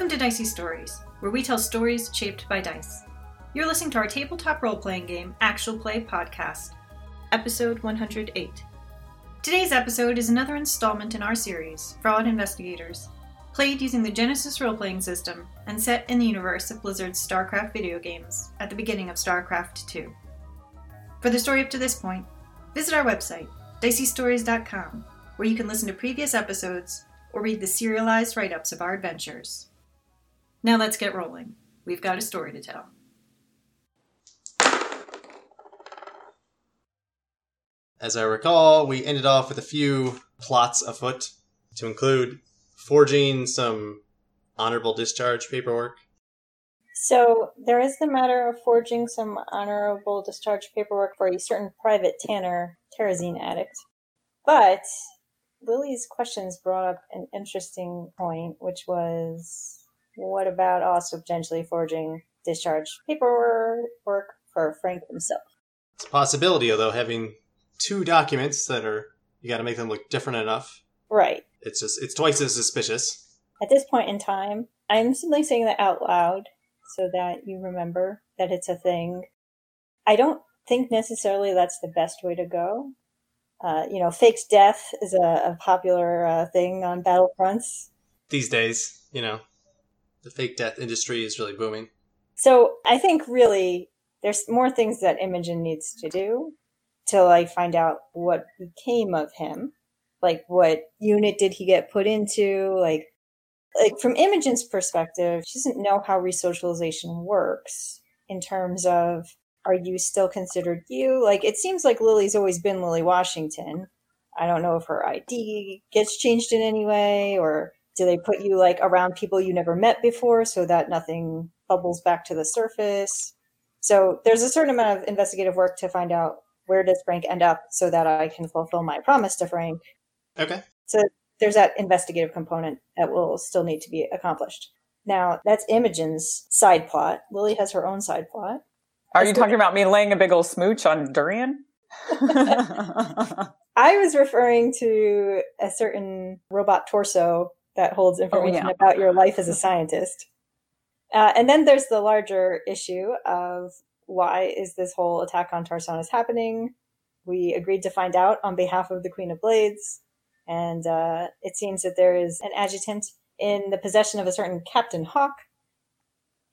Welcome to Dicey Stories, where we tell stories shaped by dice. You're listening to our tabletop role playing game, Actual Play Podcast, episode 108. Today's episode is another installment in our series, Fraud Investigators, played using the Genesys role playing system and set in the universe of Blizzard's StarCraft video games at the beginning of StarCraft 2. For the story up to this point, visit our website, diceystories.com, where you can listen to previous episodes or read the serialized write ups of our adventures. Now let's get rolling. We've got a story to tell. As I recall, we ended off with a few plots afoot to include forging some honorable discharge paperwork. So there is the matter of forging some honorable discharge paperwork for a certain private tanner terrazine addict. But Lily's questions brought up an interesting point, which was what about also potentially forging discharge paperwork for Frank himself? It's a possibility, although having two documents that are you got to make them look different enough. Right. It's just it's twice as suspicious. At this point in time, I'm simply saying that out loud so that you remember that it's a thing. I don't think necessarily that's the best way to go. Uh, you know, faked death is a, a popular uh, thing on battlefronts these days. You know, the fake death industry is really booming. So I think really there's more things that Imogen needs to do to like find out what became of him. Like what unit did he get put into? Like like from Imogen's perspective, she doesn't know how resocialization works in terms of are you still considered you? Like it seems like Lily's always been Lily Washington. I don't know if her ID gets changed in any way or do they put you like around people you never met before so that nothing bubbles back to the surface? So there's a certain amount of investigative work to find out where does Frank end up so that I can fulfill my promise to Frank. Okay. So there's that investigative component that will still need to be accomplished. Now, that's Imogen's side plot. Lily has her own side plot. Are you talking about me laying a big old smooch on Durian? I was referring to a certain robot torso that holds information oh, yeah. about your life as a scientist. Uh, and then there's the larger issue of why is this whole attack on Tarsonis happening? We agreed to find out on behalf of the Queen of Blades, and uh, it seems that there is an adjutant in the possession of a certain Captain Hawk.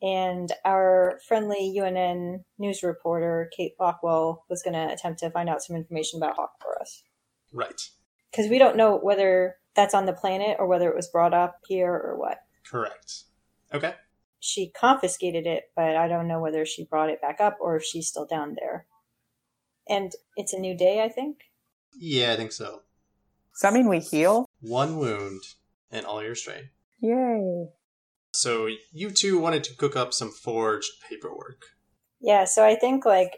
And our friendly UNN news reporter, Kate Lockwell, was going to attempt to find out some information about Hawk for us. Right. Because we don't know whether that's on the planet or whether it was brought up here or what. Correct. Okay. She confiscated it, but I don't know whether she brought it back up or if she's still down there. And it's a new day, I think. Yeah, I think so. Does that mean we heal? One wound and all your strain. Yay. So you two wanted to cook up some forged paperwork. Yeah, so I think like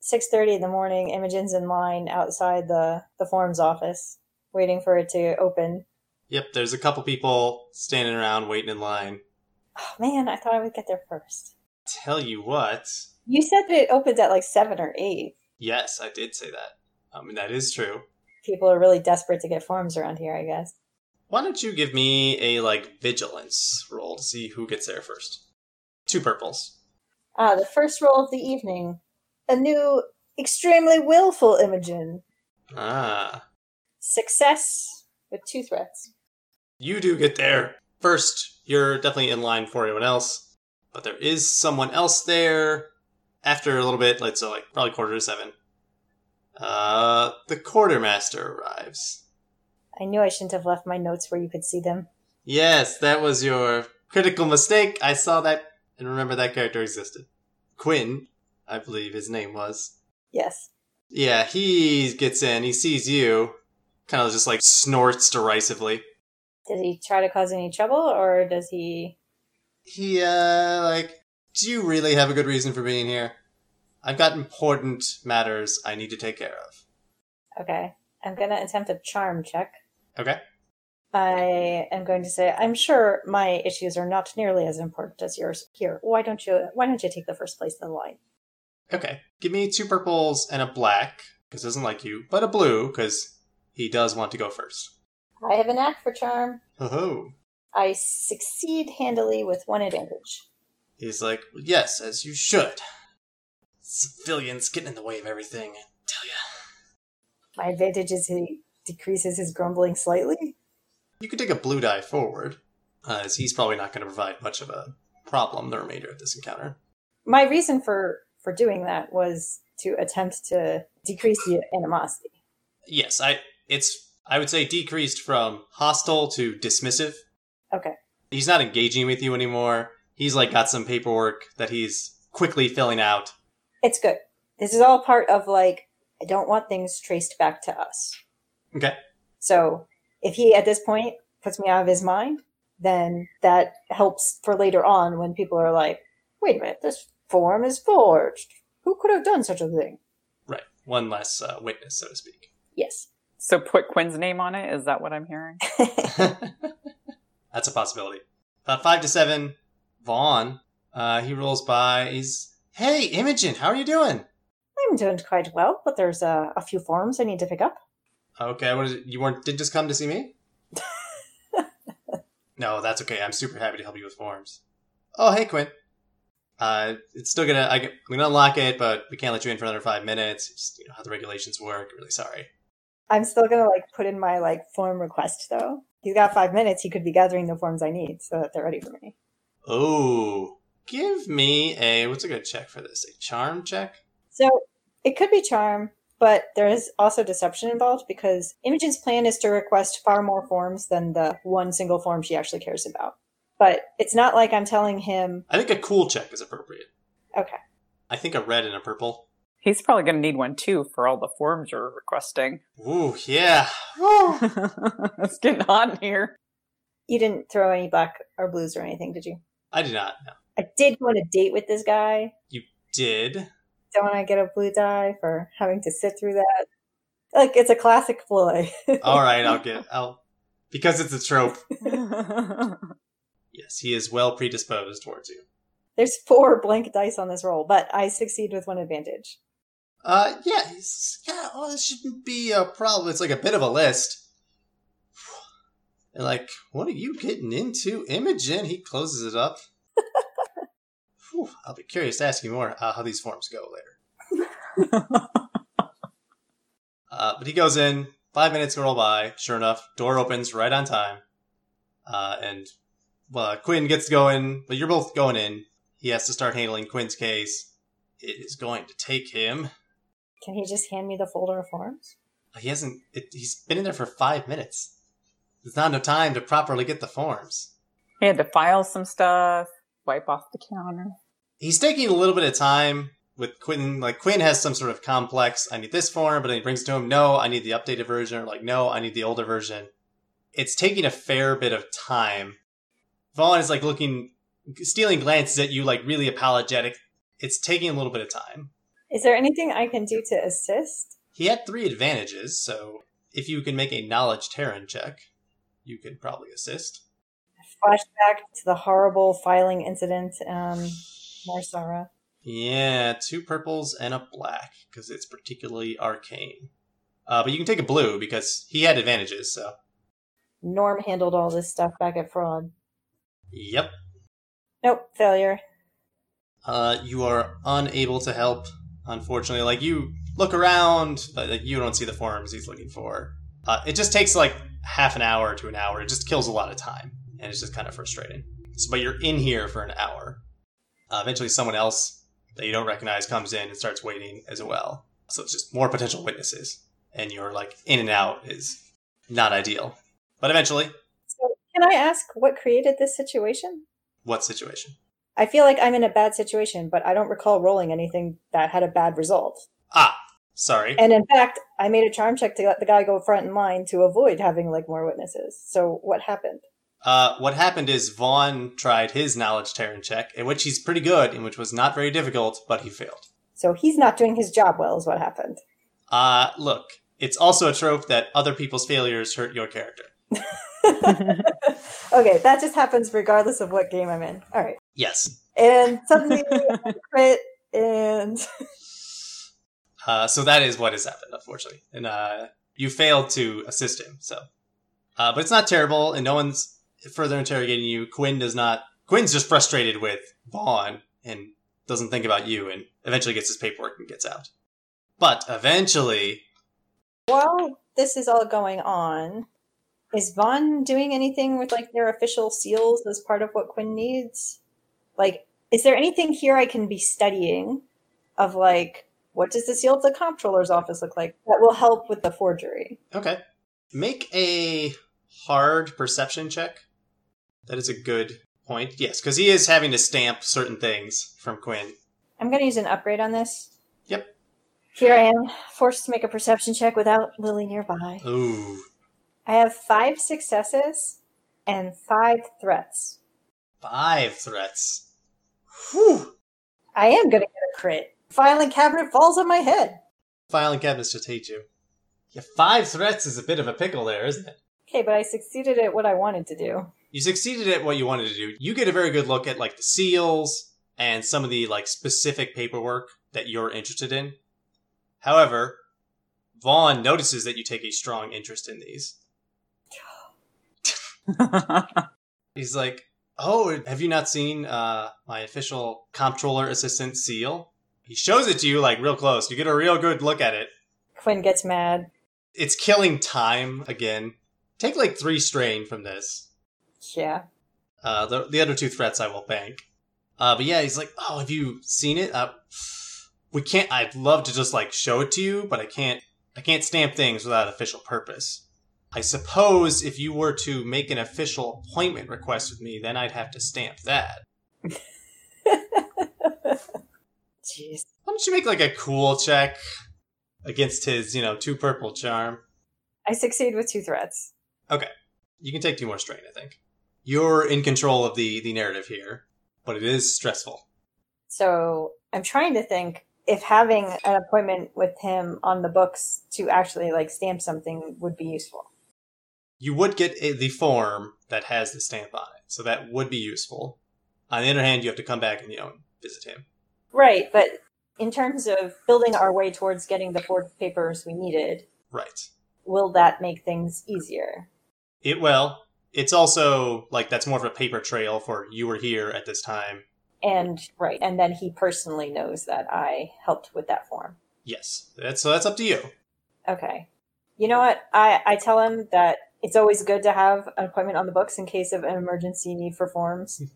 6:30 in the morning, Imogen's in line outside the the forms office waiting for it to open. Yep, there's a couple people standing around waiting in line. Oh man, I thought I would get there first. Tell you what. You said that it opens at like 7 or 8. Yes, I did say that. I mean, that is true. People are really desperate to get forms around here, I guess. Why don't you give me a, like, vigilance roll to see who gets there first? Two purples. Ah, the first roll of the evening. A new, extremely willful Imogen. Ah. Success with two threats. You do get there first. You're definitely in line for everyone else. But there is someone else there after a little bit, like, so, like, probably quarter to seven. Uh, the quartermaster arrives. I knew I shouldn't have left my notes where you could see them. Yes, that was your critical mistake. I saw that and remember that character existed. Quinn, I believe his name was. Yes. Yeah, he gets in, he sees you, kind of just like snorts derisively. Did he try to cause any trouble, or does he? He, uh, like, do you really have a good reason for being here? I've got important matters I need to take care of. Okay. I'm going to attempt a charm check. Okay. I am going to say, I'm sure my issues are not nearly as important as yours. Here, why don't you? Why don't you take the first place in the line? Okay. Give me two purples and a black because he doesn't like you, but a blue because he does want to go first. I have a knack for charm. Ho ho. I succeed handily with one advantage. He's like, yes, as you should. Civilians getting in the way of everything. I tell ya. My advantage is he decreases his grumbling slightly. You could take a blue die forward, uh, as he's probably not going to provide much of a problem the remainder of this encounter. My reason for for doing that was to attempt to decrease the animosity. Yes, I. It's I would say decreased from hostile to dismissive. Okay. He's not engaging with you anymore. He's like got some paperwork that he's quickly filling out. It's good. This is all part of like I don't want things traced back to us. Okay. So if he at this point puts me out of his mind, then that helps for later on when people are like, wait a minute, this form is forged. Who could have done such a thing? Right. One less uh, witness, so to speak. Yes. So put Quinn's name on it. Is that what I'm hearing? That's a possibility. About five to seven, Vaughn. Uh, he rolls by. He's hey, Imogen, how are you doing? I'm doing quite well, but there's uh, a few forms I need to pick up. Okay, what is it? You weren't did just come to see me? no, that's okay. I'm super happy to help you with forms. Oh, hey, Quinn. Uh, it's still gonna. I, am gonna unlock it, but we can't let you in for another five minutes. Just you know how the regulations work. Really sorry. I'm still gonna like put in my like form request though. He's got five minutes. He could be gathering the forms I need so that they're ready for me. Oh, give me a what's a good check for this? A charm check. So it could be charm, but there is also deception involved because Imogen's plan is to request far more forms than the one single form she actually cares about. But it's not like I'm telling him, I think a cool check is appropriate. okay, I think a red and a purple. He's probably going to need one too for all the forms you're requesting. Ooh, yeah. Woo. it's getting hot in here. you didn't throw any black or blues or anything, did you? I did not. No. I did go on a date with this guy. You did Don't I get a blue die for having to sit through that? Like, it's a classic ploy. all right? I'll get. I'll because it's a trope. Yes, he is well predisposed towards you. There's four blank dice on this roll, but I succeed with one advantage. Uh, yeah, he's, yeah, well, this shouldn't be a problem. It's like a bit of a list. And like, what are you getting into, Imogen? He closes it up. Whew, I'll be curious to ask you more uh, how these forms go later. Uh, but he goes in. Five minutes roll by. Sure enough, door opens right on time. Uh, and well, Quinn gets going. But you're both going in. He has to start handling Quinn's case. It is going to take him. Can he just hand me the folder of forms? He hasn't. It, he's been in there for five minutes. There's not enough time to properly get the forms. he had to file some stuff, wipe off the counter. He's taking a little bit of time with Quinn. Like Quinn has some sort of complex. I need this form, but then he brings it to him. No, I need the updated version. Or like, no, I need the older version. It's taking a fair bit of time. Vaughn is like looking, stealing glances at you, like really apologetic. It's taking a little bit of time. Is there anything I can do to assist? He had three advantages, so if you can make a knowledge Terran check, you could probably assist. Flashback to the horrible filing incident, um, Mar Sara. Yeah, two purples and a black because it's particularly arcane. Uh, but you can take a blue because he had advantages. So, Norm handled all this stuff back at Fraud. yep, Nope, failure. uh, you are unable to help. Unfortunately, like you look around, but like, you don't see the forms he's looking for. Uh, it just takes like half an hour to an hour. It just kills a lot of time, and it's just kind of frustrating. So, but you're in here for an hour. Uh, eventually, someone else that you don't recognize comes in and starts waiting as well. So it's just more potential witnesses, and you're like in and out is not ideal. But eventually, So, can I ask what created this situation? what situation? I feel like I'm in a bad situation, but I don't recall rolling anything that had a bad result. Ah, sorry. And in fact, I made a charm check to let the guy go front in line to avoid having like more witnesses. So what happened? Uh, what happened is Vaughn tried his knowledge Terran check, in which he's pretty good, in which was not very difficult, but he failed. So he's not doing his job well, is what happened. Uh, look, it's also a trope that other people's failures hurt your character. okay, that just happens regardless of what game I'm in. All right. Yes. And suddenly crit and Uh, so that is what has happened, unfortunately. And uh, you failed to assist him, so. Uh, but it's not terrible, and no one's further interrogating you, Quinn does not. Quinn's just frustrated with Vaughn and doesn't think about you, and eventually gets his paperwork and gets out. But eventually, While this is all going on, is Vaughn doing anything with like their official seals as part of what Quinn needs? Like, is there anything here I can be studying of like what does the seal of the comptroller's office look like that will help with the forgery? okay, make a hard perception check. That is a good point. Yes, because he is having to stamp certain things from Quinn. I'm going to use an upgrade on this. Yep. Here I am, forced to make a perception check without Lily nearby. Ooh, I have five successes and five threats. five threats. Whew. I am going to get a crit. Filing cabinet falls on my head. Filing cabinets just hate you. Yeah, five threats is a bit of a pickle there, isn't it? Okay, but I succeeded at what I wanted to do. You succeeded at what you wanted to do. You get a very good look at like the seals and some of the like specific paperwork that you're interested in. However, Vaughn notices that you take a strong interest in these. He's like, "Oh, have you not seen uh, my official comptroller assistant seal?" He shows it to you like real close. You get a real good look at it. Quinn gets mad. It's killing time again. Take like three strain from this. Yeah. Uh, the, the other two threats I will bank. Uh, but yeah, he's like, "Oh, have you seen it? Uh, we can't. I'd love to just like show it to you, but I can't. I can't stamp things without official purpose. I suppose if you were to make an official appointment request with me, then I'd have to stamp that. Jeez. Why don't you make like a cool check against his, you know, two purple charm? I succeed with two threats. Okay. You can take two more strain, I think. You're in control of the the narrative here, but it is stressful. So I'm trying to think if having an appointment with him on the books to actually like stamp something would be useful. You would get a, the form that has the stamp on it, so that would be useful. On the other hand, you have to come back and you know visit him. Right, but in terms of building our way towards getting the four papers we needed, Right. will that make things easier? It well. It's also like that's more of a paper trail for you were here at this time. And right, and then he personally knows that I helped with that form. Yes, that's so that's up to you. Okay. You know what? I, I tell him that it's always good to have an appointment on the books in case of an emergency need for forms.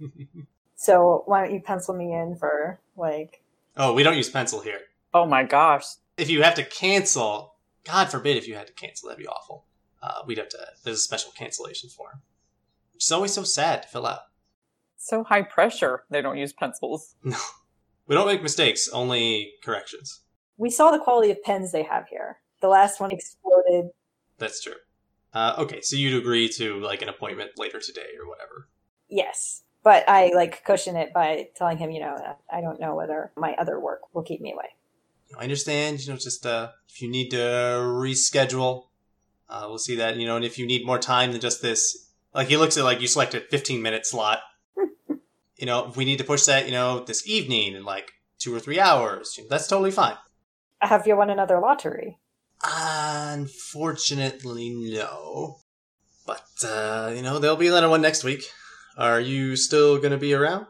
So why don't you pencil me in for like oh, we don't use pencil here. oh my gosh. If you have to cancel, God forbid if you had to cancel, that'd be awful. Uh, we'd have to. There's a special cancellation form, which is always so sad to fill out. So high pressure. They don't use pencils. No, we don't make mistakes, only corrections. we saw the quality of pens they have here. The last one exploded. That's true. Uh, okay, so you'd agree to like an appointment later today or whatever. Yes. But I like cushion it by telling him, you know, I don't know whether my other work will keep me away. I understand. You know, just uh, if you need to reschedule, uh, we'll see that. You know, and if you need more time than just this, like he looks at like you selected 15 minute slot. you know, if we need to push that, you know, this evening in like two or three hours, you know, that's totally fine. Have you won another lottery? Unfortunately, no. But uh, you know, there'll be another one next week. Are you still going to be around?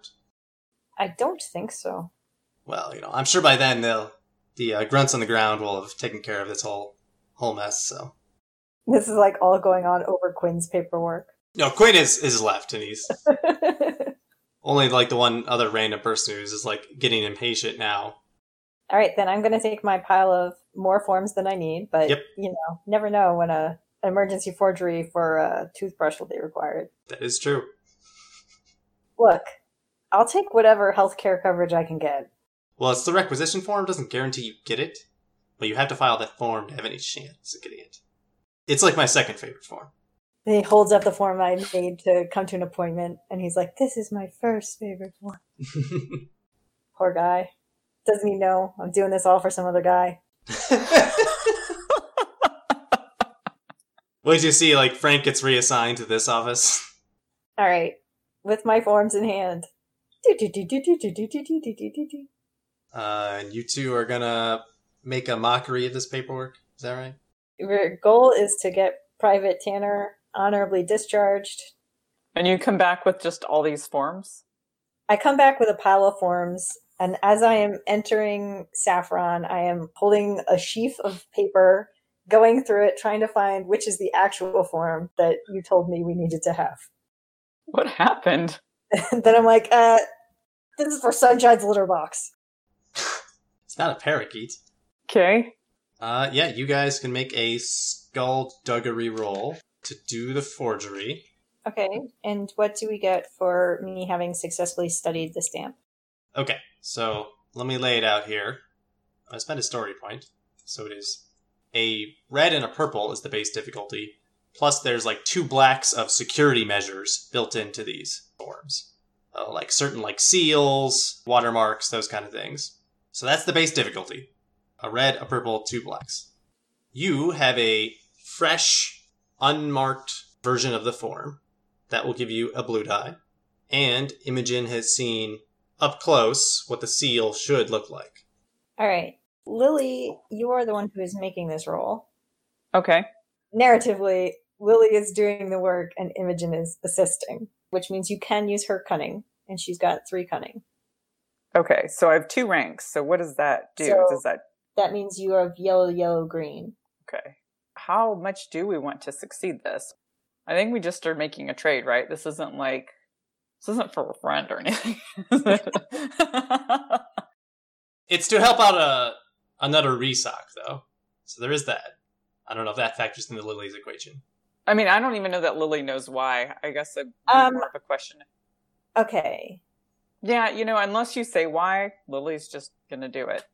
I don't think so. Well, you know, I'm sure by then they'll the uh, grunts on the ground will have taken care of this whole whole mess. So This is like all going on over Quinn's paperwork. no, Quinn is is left, and he's only like the one other random person who's just like getting impatient now. All right, then I'm going to take my pile of more forms than I need, but Yep. you know, never know when a an emergency forgery for a toothbrush will be required. That is true. Look, I'll take whatever healthcare coverage I can get. Well, it's the requisition form doesn't guarantee you get it, but you have to file that form to have any chance of getting it. It's like my second favorite form. He holds up the form I made to come to an appointment, and he's like, "This is my first favorite one." Poor guy doesn't he know I'm doing this all for some other guy? what did you see? Like Frank gets reassigned to this office. All right, with my forms in hand. And you two are gonna make a mockery of this paperwork. Is that right? Your goal is to get Private Tanner honorably discharged. And you come back with just all these forms. I come back with a pile of forms and as I am entering Saffron, I am holding a sheaf of paper, going through it, trying to find which is the actual form that you told me we needed to have. What happened? And then I'm like, uh, this is for Sunshine's litter box. It's not a parakeet. Okay. Uh, yeah, you guys can make a skullduggery roll to do the forgery. Okay, and what do we get for me having successfully studied the stamp? Okay, so let me lay it out here. I spent a story point, so it is a red and a purple is the base difficulty. Plus, there's like two blacks of security measures built into these forms, uh, like certain like seals, watermarks, those kind of things. So that's the base difficulty: a red, a purple, two blacks. You have a fresh, unmarked version of the form that will give you a blue die, and Imogen has seen up close what the seal should look like. All right, Lily, you are the one who is making this roll. Okay. Narratively, Lily is doing the work and Imogen is assisting, which means you can use her cunning, and she's got three cunning. Okay. So I have two ranks. So what does that do? So- does that That means you have yellow, yellow, green. okay? How much do we want to succeed this? I think we just are making a trade, right? This isn't like this isn't for a friend or anything. It's to help out a another resock, though. So there is that. I don't know if that factors into Lily's equation. I mean, I don't even know that Lily knows why. I guess it'd be Um, more of a question. Okay. Yeah, you know, unless you say why, Lily's just gonna do it,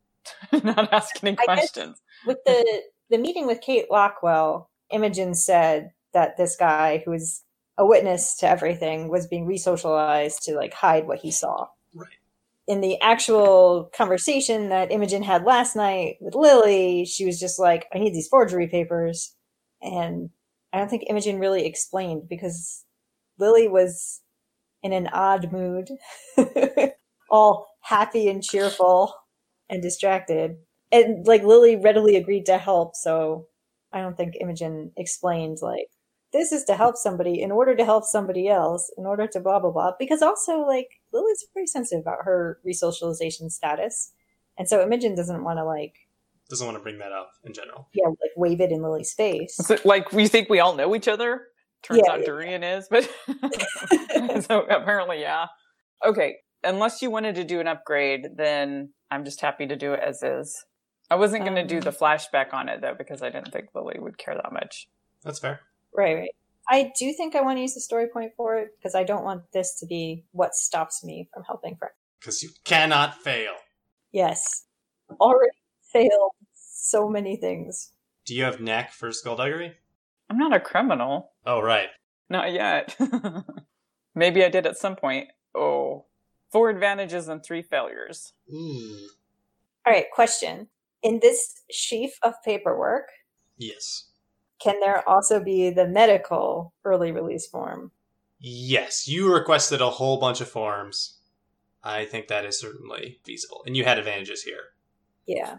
not ask any questions. With the the meeting with Kate Lockwell, Imogen said that this guy who was a witness to everything was being resocialized to like hide what he saw. Right. In the actual conversation that Imogen had last night with Lily, she was just like, I need these forgery papers. And I don't think Imogen really explained because Lily was in an odd mood, all happy and cheerful and distracted. And like Lily readily agreed to help, so I don't think Imogen explained like this is to help somebody in order to help somebody else, in order to blah blah blah. Because also like Lily's very sensitive about her resocialization status. And so Imogen doesn't want to like Doesn't want to bring that up in general. yeah, like wave it in Lily's face. Is it like we think we all know each other? Turns Yeah, out yeah. Durian is, but so apparently, yeah. Okay, unless you wanted to do an upgrade, then I'm just happy to do it as is. I wasn't going to do Um. the flashback on it though because I didn't think Lily would care that much. That's fair. Right, right. I do think I want to use the story point for it because I don't want this to be what stops me from helping friends. Because you cannot fail. Yes. Already failed so many things. Do you have knack for skullduggery? I'm not a criminal, Oh, right. not yet. Maybe I did at some point. Oh, four advantages and three failures. Ooh. All right, question. In this sheaf of paperwork, Yes. Can there also be the medical early release form? Yes, you requested a whole bunch of forms. I think that is certainly feasible. And you had advantages here. Yeah.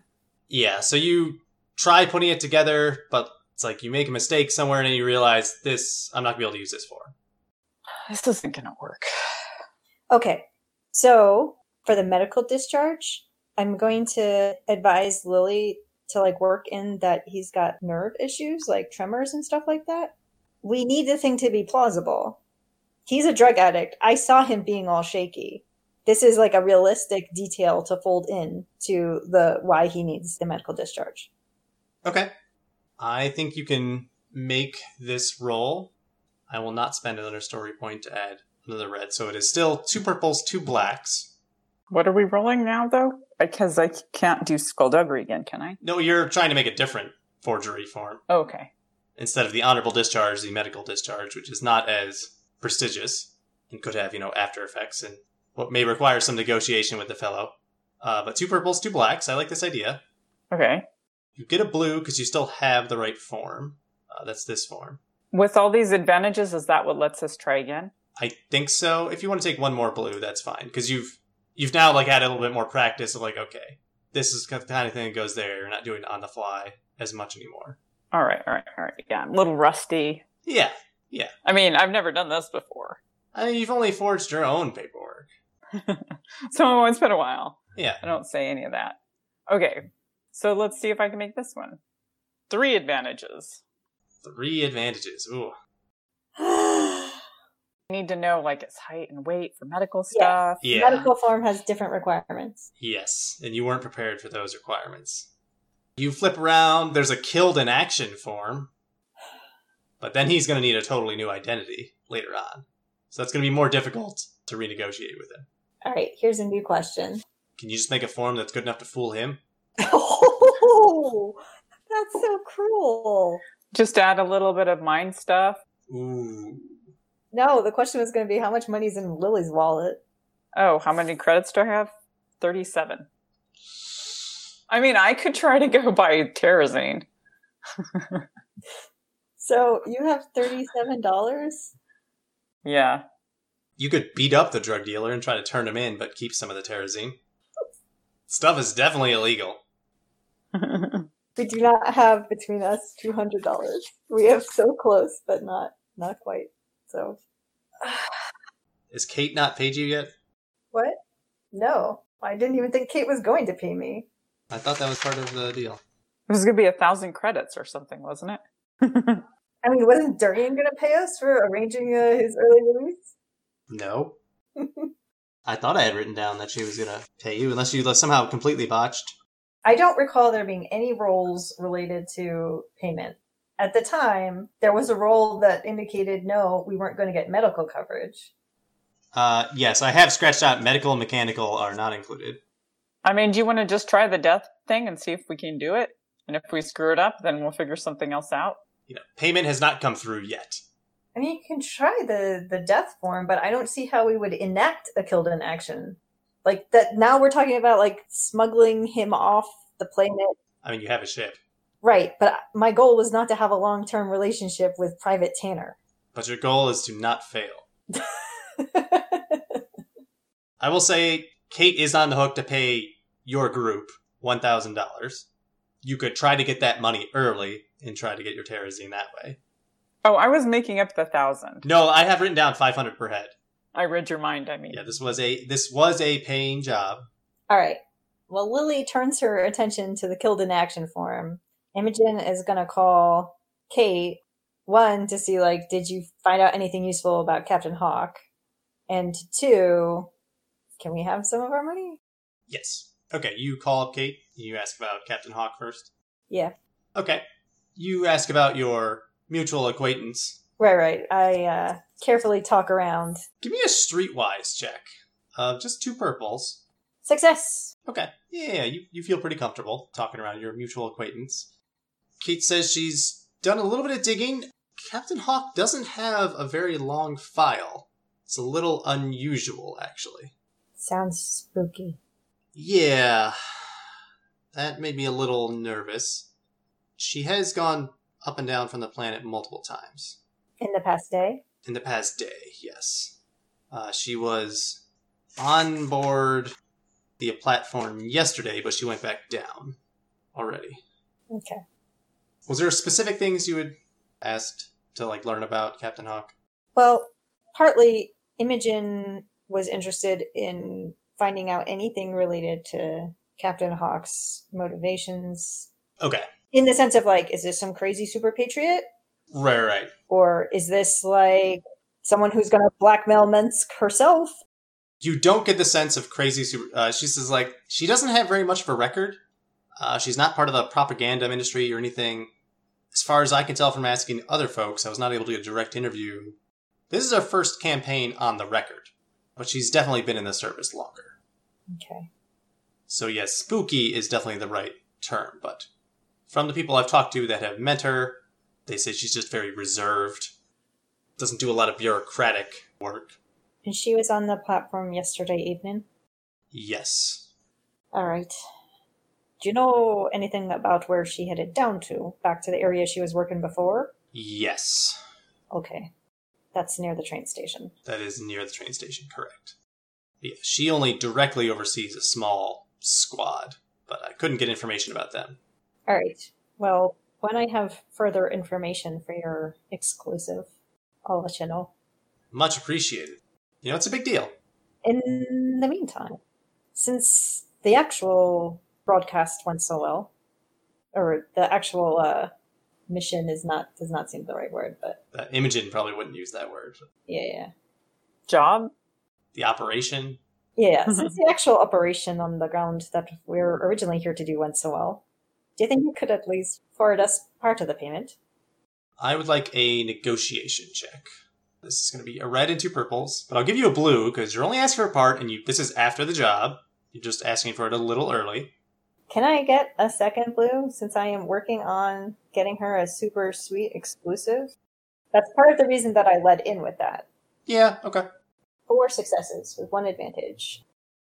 Yeah, so you try putting it together, but it's like you make a mistake somewhere and then you realize this, I'm not going to be able to use this for. This isn't going to work. Okay. So, for the medical discharge, I'm going to advise Lily to like work in that he's got nerve issues, like tremors and stuff like that. We need the thing to be plausible. He's a drug addict. I saw him being all shaky. This is like a realistic detail to fold in to the why he needs the medical discharge. Okay. I think you can make this roll. I will not spend another story point to add another red, so it is still two purples, two blacks. What are we rolling now, though? Because I can't do skullduggery again, can I? No, you're trying to make a different forgery form. Okay. Instead of the honorable discharge, the medical discharge, which is not as prestigious and could have, you know, after effects and what may require some negotiation with the fellow. Uh, but two purples, two blacks. I like this idea. Okay. You get a blue because you still have the right form. Uh, that's this form. With all these advantages, is that what lets us try again? I think so. If you want to take one more blue, that's fine because you've you've now like had a little bit more practice of like, okay, this is the kind of thing that goes there. You're not doing it on the fly as much anymore. All right, all right, all right. Yeah, I'm a little rusty. Yeah, yeah. I mean, I've never done this before. I mean, you've only forged your own paperwork. so it's been a while. Yeah. I don't say any of that. Okay, so let's see if I can make this one. Three advantages. Three advantages. Ooh. You need to know like its height and weight for medical Yeah. stuff. Yeah. Medical form has different requirements. Yes, and you weren't prepared for those requirements. You flip around, there's a killed in action form, but then he's going to need a totally new identity later on. So that's going to be more difficult to renegotiate with him. All right, here's a new question. Can you just make a form that's good enough to fool him? Oh, that's so cruel. Just add a little bit of mind stuff. Ooh. No, the question was going to be how much money's in Lily's wallet. Oh, how many credits do I have? 37. I mean, I could try to go buy Terrazine. So you have thirty-seven dollars. Yeah. You could beat up the drug dealer and try to turn him in, but keep some of the terrazine. Stuff is definitely illegal. We do not have between us two hundred dollars. We have so close, but not not quite. So Is Kate not paid you yet? what? No, I didn't even think Kate was going to pay me. I thought that was part of the deal. It was going to be a thousand credits or something, wasn't it? I mean, wasn't Durian going to pay us for arranging uh, his early release? No. I thought I had written down that she was going to pay you, unless you somehow completely botched. I don't recall there being any roles related to payment. At the time, there was a role that indicated no, we weren't going to get medical coverage. Uh, yes, I have scratched out medical and mechanical are not included. I mean, do you want to just try the death thing and see if we can do it? And if we screw it up, then we'll figure something else out. You know, payment has not come through yet. I mean, you can try the the death form, but I don't see how we would enact a killed in action. Like that. Now we're talking about like smuggling him off the planet, I mean, you have a ship, right? But my goal was not to have a long term relationship with Private Tanner. but your goal is to not fail. I will say Kate is on the hook to pay your group $1,000. You could try to get that money early and try to get your terrazine that way. Oh, I was making up the thousand. No, I have written down 500 per head. I read your mind, I mean. Yeah, this was a this was a paying job. All right. Well, Lily turns her attention to the killed in action form. Imogen is going to call Kate, one, to see, like, did you find out anything useful about Captain Hawk? And two, can we have some of our money? Yes. Okay, you call up Kate. You ask about Captain Hawk first. Yeah. Okay. You ask about your mutual acquaintance. Right, right. I uh, carefully talk around. Give me a streetwise check. Uh, just two purples. Success! Okay. Yeah, you, you feel pretty comfortable talking around your mutual acquaintance. Kate says she's done a little bit of digging. Captain Hawk doesn't have a very long file. It's a little unusual, actually. Sounds spooky. Yeah, that made me a little nervous. She has gone up and down from the planet multiple times. In the past day? In the past day, yes. Uh, she was on board the platform yesterday, but she went back down already. Okay. Was there specific things you had asked to like learn about Captain Hawk? Well, partly Imogen was interested in finding out anything related to Captain Hawk's motivations Okay, in the sense of like, is this some crazy super patriot? right, right. Or is this like someone who's going to blackmail Mengsk herself? You don't get the sense of crazy super. Uh, she says like she doesn't have very much of a record. Uh, she's not part of the propaganda ministry or anything. As far as I can tell from asking other folks, I was not able to get a direct interview. This is her first campaign on the record, but she's definitely been in the service longer. Okay. So yes, spooky is definitely the right term, but from the people I've talked to that have met her, they say she's just very reserved, doesn't do a lot of bureaucratic work. And she was on the platform yesterday evening. Yes. All right. Do you know anything about where she headed down to? Back to the area she was working before? Yes. Okay. That's near the train station. That is near the train station, correct. Yeah, she only directly oversees a small squad, but I couldn't get information about them. All right. Well, when I have further information for your exclusive, I'll let you know. Much appreciated. You know, it's a big deal. In the meantime, since the actual broadcast went so well, or the actual uh, mission is not does not seem the right word, but Uh, Imogen probably wouldn't use that word. yeah, yeah, Job? The operation. yeah. since the actual operation on the ground that we were originally here to do went so well, do you think you could at least forward us part of the payment? I would like a negotiation check. This is going to be a red and two purples, but I'll give you a blue because you're only asking for a part, and you. This is after the job. You're just asking for it a little early. Can I get a second blue since I am working on getting her a super sweet exclusive? That's part of the reason that I led in with that. Yeah. Okay. Four successes with one advantage.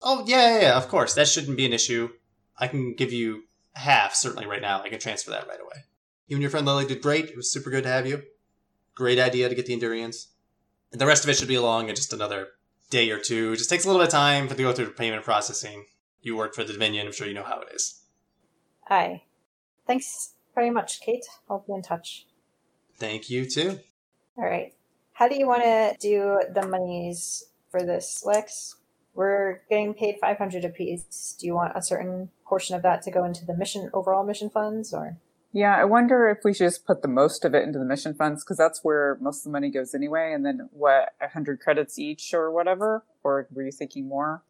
Oh yeah, yeah, yeah. Of course, that shouldn't be an issue. I can give you half certainly right now. I can transfer that right away. You and your friend Lily did great. It was super good to have you. Great idea to get the Endurians. And the rest of it should be along in just another day or two. It just takes a little bit of time for to go through the payment processing. You work for the Dominion. I'm sure you know how it is. Aye. Thanks very much, Kate. I'll be in touch. Thank you too. All right. How do you want to do the monies for this, Lex? We're getting paid 500 apiece. Do you want a certain portion of that to go into the mission, overall mission funds, or? Yeah, I wonder if we should just put the most of it into the mission funds because that's where most of the money goes anyway. And then what, hundred credits each or whatever? Or were you thinking more?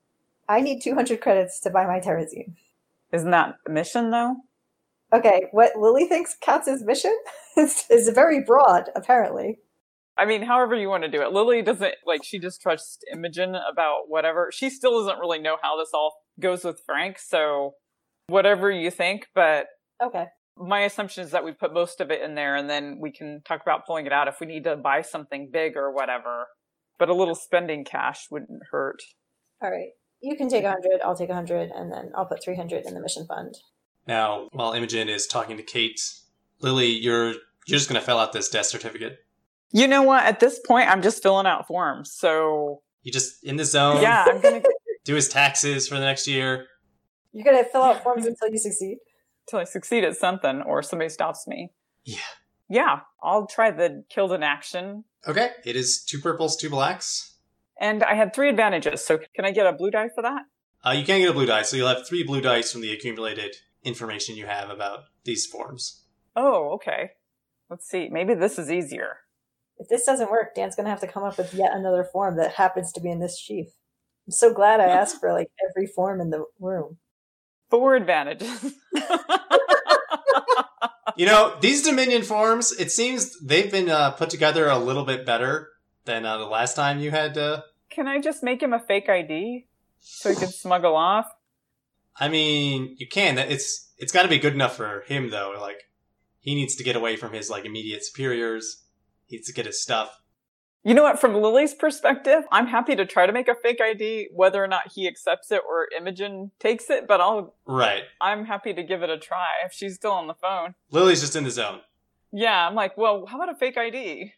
I need 200 credits to buy my Terrazine. Isn't that a mission though? Okay, what Lily thinks counts as mission is, is very broad, apparently. I mean, however you want to do it. Lily doesn't like she just trusts Imogen about whatever. She still doesn't really know how this all goes with Frank, so whatever you think, but Okay. my assumption is that we put most of it in there and then we can talk about pulling it out if we need to buy something big or whatever. But a little spending cash wouldn't hurt. All right. You can take 100, I'll take 100, and then I'll put 300 in the mission fund. Now, while Imogen is talking to Kate, Lily, you're you're just gonna fill out this death certificate. You know what? At this point, I'm just filling out forms. So You just in the zone. yeah, I'm gonna Do his taxes for the next year. You're going to fill out forms until you succeed? until I succeed at something or somebody stops me. Yeah. Yeah, I'll try the killed in action. Okay. It is two purples, two blacks. And I had three advantages, so can I get a blue die for that? Uh, you can get a blue dice, so you'll have three blue dice from the accumulated information you have about these forms. Oh, okay. Let's see. Maybe this is easier. If this doesn't work, Dan's going to have to come up with yet another form that happens to be in this sheaf. I'm so glad I asked for like every form in the room. Four advantages. You know, these Dominion forms, it seems they've been uh, put together a little bit better than uh, the last time you had to. can I just make him a fake ID so he can smuggle off? I mean, you can. It's it's got to be good enough for him though. Like he needs to get away from his like immediate superiors. He needs to get his stuff. You know what? From Lily's perspective, I'm happy to try to make a fake ID, whether or not he accepts it or Imogen takes it. But I'll, Right. I'm happy to give it a try if she's still on the phone. Lily's just in the zone. Yeah, I'm like, well, how about a fake ID?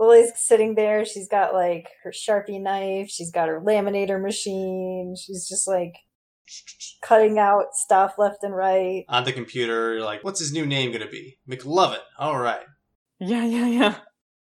Lily's sitting there. She's got like her Sharpie knife. She's got her laminator machine. She's just like cutting out stuff left and right. On the computer, you're like, what's his new name gonna be? McLovin. All right. Yeah, yeah, yeah.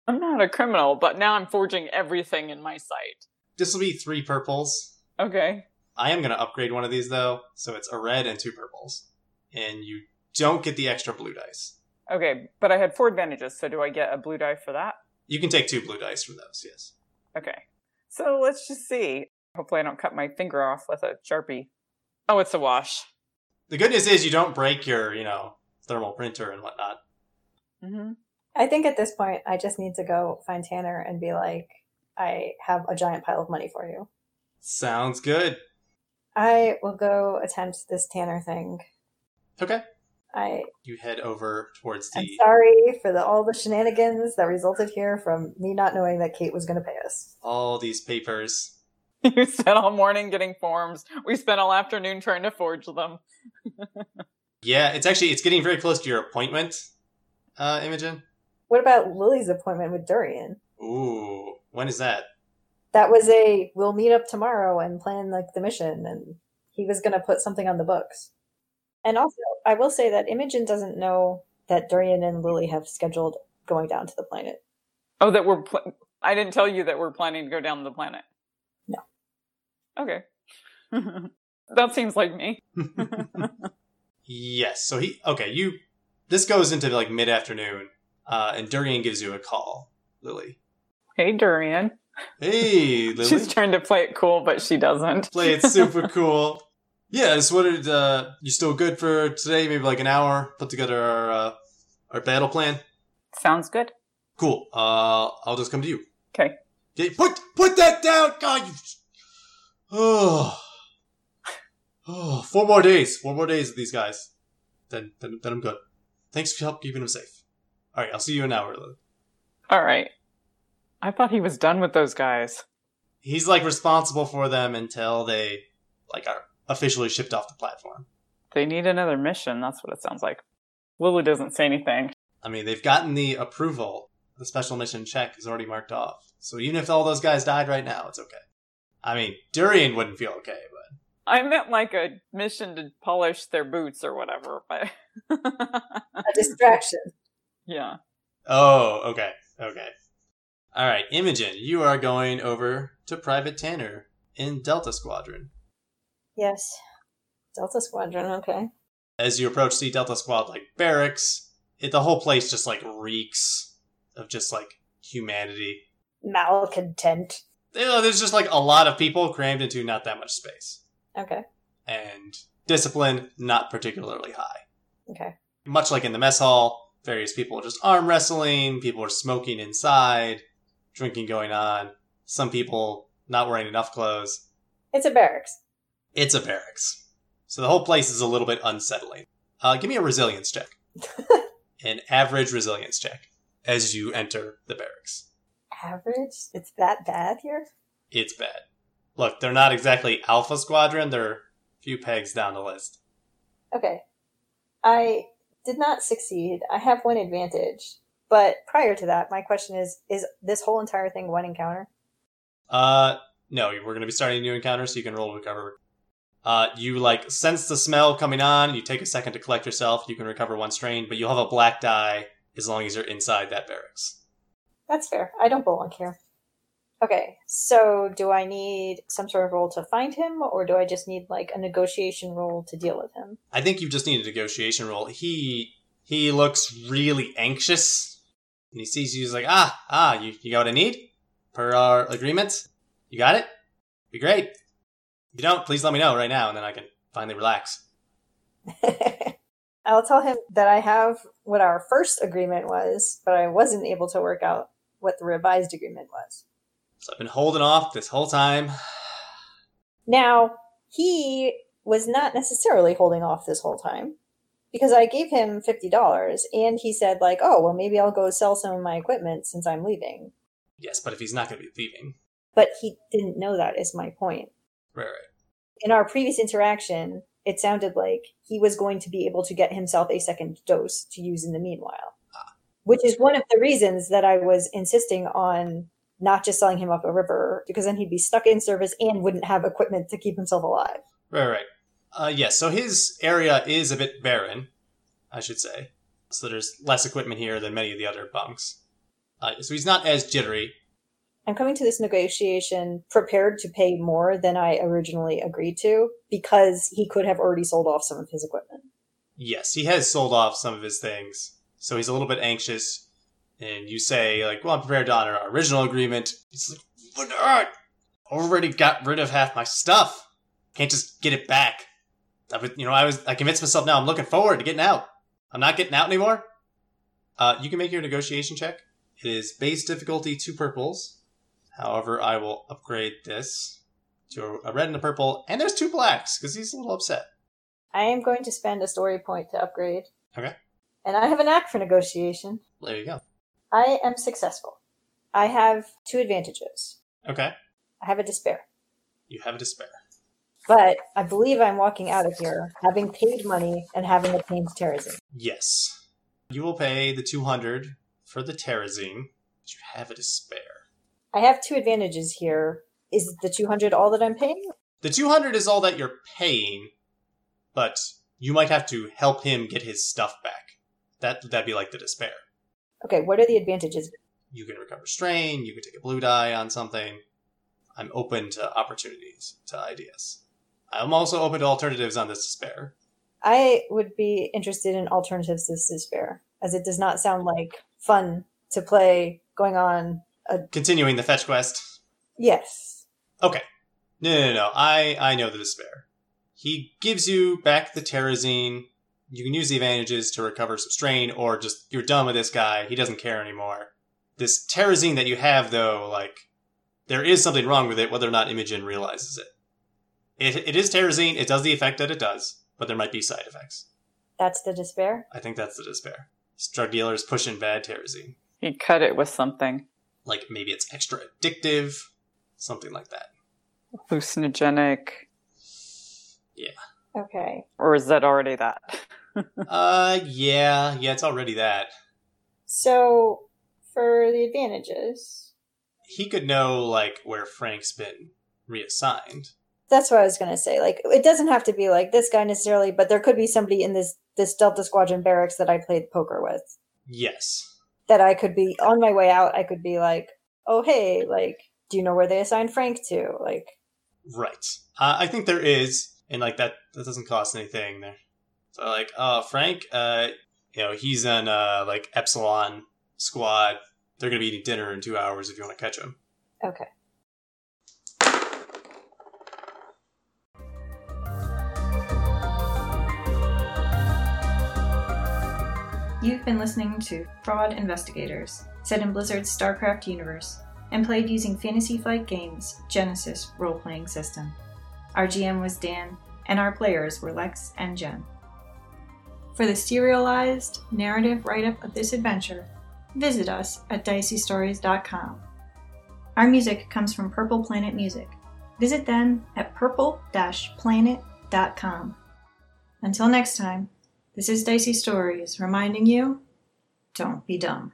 I'm not a criminal, but now I'm forging everything in my sight. This will be three purples. Okay. I am gonna upgrade one of these though, so it's a red and two purples, and you don't get the extra blue dice. Okay, but I had four advantages, so do I get a blue die for that? You can take two blue dice from those. Yes. Okay. So let's just see. Hopefully I don't cut my finger off with a Sharpie. Oh, it's a wash. The good news is you don't break your, you know, thermal printer and whatnot. Mm-hmm. I think at this point, I just need to go find Tanner and be like, I have a giant pile of money for you. Sounds good. I will go attempt this Tanner thing. Okay. I You head over towards the. I'm sorry for the, all the shenanigans that resulted here from me not knowing that Kate was going to pay us. all these papers. You spent all morning getting forms. We spent all afternoon trying to forge them. Yeah, it's actually it's getting very close to your appointment, uh, Imogen. What about Lily's appointment with Durian? Ooh, when is that? That was a we'll meet up tomorrow and plan like the mission, and he was going to put something on the books. And also, I will say that Imogen doesn't know that Durian and Lily have scheduled going down to the planet. Oh, that we're. Pl- I didn't tell you that we're planning to go down the planet. No. Okay. that seems like me. yes. So he okay. You this goes into like mid afternoon, uh, and Durian gives you a call, Lily. Hey, Durian. Hey, Lily. She's trying to play it cool, but she doesn't. Play it super cool. Yeah, I just wanted. Uh, you still good for today? Maybe like an hour. Put together our uh, our battle plan. Sounds good. Cool. Uh, I'll just come to you. Okay. Okay, put put that down, God. You... Oh. oh, four more days. Four more days of these guys. Then then then I'm good. Thanks for help keeping them safe. All right, I'll see you in an hour. All right. I thought he was done with those guys. He's like responsible for them until they like are officially shipped off the platform. They need another mission. That's what it sounds like. Lily doesn't say anything. I mean, they've gotten the approval. The special mission check is already marked off. So even if all those guys died right now, it's okay. I mean, Durian wouldn't feel okay, but I meant like a mission to polish their boots or whatever, but A distraction. yeah. oh, okay, okay. All right, Imogen, you are going over to Private Tanner in Delta Squadron. Yes. Delta Squadron, okay. As you approach the Delta Squad like barracks, it, the whole place just like reeks of just like humanity. Malcontent. You know, there's just like a lot of people crammed into not that much space, Okay. and discipline not particularly high. Okay. much like in the mess hall, various people are just arm wrestling, people are smoking inside, drinking going on, some people not wearing enough clothes. It's a barracks. It's a barracks. So the whole place is a little bit unsettling. Uh, give me a resilience check. An average resilience check as you enter the barracks. Average? It's that bad here? It's bad. Look, they're not exactly Alpha Squadron, they're a few pegs down the list. Okay. I did not succeed. I have one advantage. But prior to that, my question is is this whole entire thing one encounter? Uh, no, we're going to be starting a new encounter, so you can roll to recover. Uh, you like sense the smell coming on. You take a second to collect yourself. You can recover one strain, but you'll have a black die as long as you're inside that barracks. That's fair. I don't belong here. Okay, so do I need some sort of roll to find him, or do I just need like a negotiation roll to deal with him? I think you just need a negotiation roll. He he looks really anxious, and he sees you. He's like, ah, ah, you, you got what I need per our agreement. You got it. Be great. If you don't, please let me know right now, and then I can finally relax. I'll tell him that I have what our first agreement was, but I wasn't able to work out what the revised agreement was. So I've been holding off this whole time. Now, he was not necessarily holding off this whole time because I gave him $50 and he said, like, oh, well, maybe I'll go sell some of my equipment since I'm leaving. Yes, but if he's not going to be leaving, But he didn't know that, is my point. Right, right. In our previous interaction, it sounded like he was going to be able to get himself a second dose to use in the meanwhile. Which is one of the reasons that I was insisting on not just selling him up a river, because then he'd be stuck in service and wouldn't have equipment to keep himself alive. Right, right. Uh, yes, so his area is a bit barren, I should say. So there's less equipment here than many of the other bunks. Uh, so he's not as jittery. I'm coming to this negotiation prepared to pay more than I originally agreed to because he could have already sold off some of his equipment. Yes, he has sold off some of his things, so he's a little bit anxious. And you say, like, well, I'm prepared to honor our original agreement. He's like, but I already got rid of half my stuff. Can't just get it back. I you know, I was, I convinced myself now I'm looking forward to getting out. I'm not getting out anymore. Uh, you can make your negotiation check. It is base difficulty two purples. However, I will upgrade this to a red and a purple, and there's two blacks because he's a little upset. I am going to spend a story point to upgrade. Okay. And I have a knack for negotiation. There you go. I am successful. I have two advantages. Okay. I have a despair. You have a despair. But I believe I'm walking out of here having paid money and having obtained terrazine. Yes. You will pay the 200 for the terrazine, but you have a despair. I have two advantages here. Is the 200 all that I'm paying? The 200 is all that you're paying, but you might have to help him get his stuff back. That that'd be like the despair. Okay, what are the advantages? You can recover strain, you can take a blue die on something. I'm open to opportunities, to ideas. I'm also open to alternatives on this despair. I would be interested in alternatives to despair, as it does not sound like fun to play going on a Continuing the fetch quest. yes. Okay. No, no, no, no. I, I know the despair. He gives you back the Terrazine. You can use the advantages to recover some strain, or just you're done with this guy. He doesn't care anymore. This Terrazine that you have, though, like, there is something wrong with it, whether or not Imogen realizes it. It, it is Terrazine. It does the effect that it does, but there might be side effects. That's the despair. I think that's the despair. This drug dealer is pushing bad Terrazine. He cut it with something Like, maybe it's extra addictive, something like that. hallucinogenic, Yeah. Okay. or is that already that? uh, yeah, yeah, it's already that. So for the advantages, he could know like where Frank's been reassigned. that's what I was gonna say. Like it doesn't have to be like this guy necessarily, but there could be somebody in this this Delta Squadron barracks that I played poker with. Yes. That I could be on my way out, I could be like, Oh hey, like, do you know where they assigned Frank to? Like Right. Uh, I think there is, and like that that doesn't cost anything there. So like, uh, Frank, uh, you know, he's on uh like Epsilon squad. They're gonna be eating dinner in two hours if you want to catch him. Okay. You've been listening to Fraud Investigators, set in Blizzard's StarCraft universe, and played using Fantasy Flight Games' Genesys role playing system. Our GM was Dan, and our players were Lex and Jen. For the serialized narrative write up of this adventure, visit us at diceystories.com. Our music comes from Purple Planet Music. Visit them at purple planet.com. Until next time, this is Dicey Stories reminding you don't be dumb.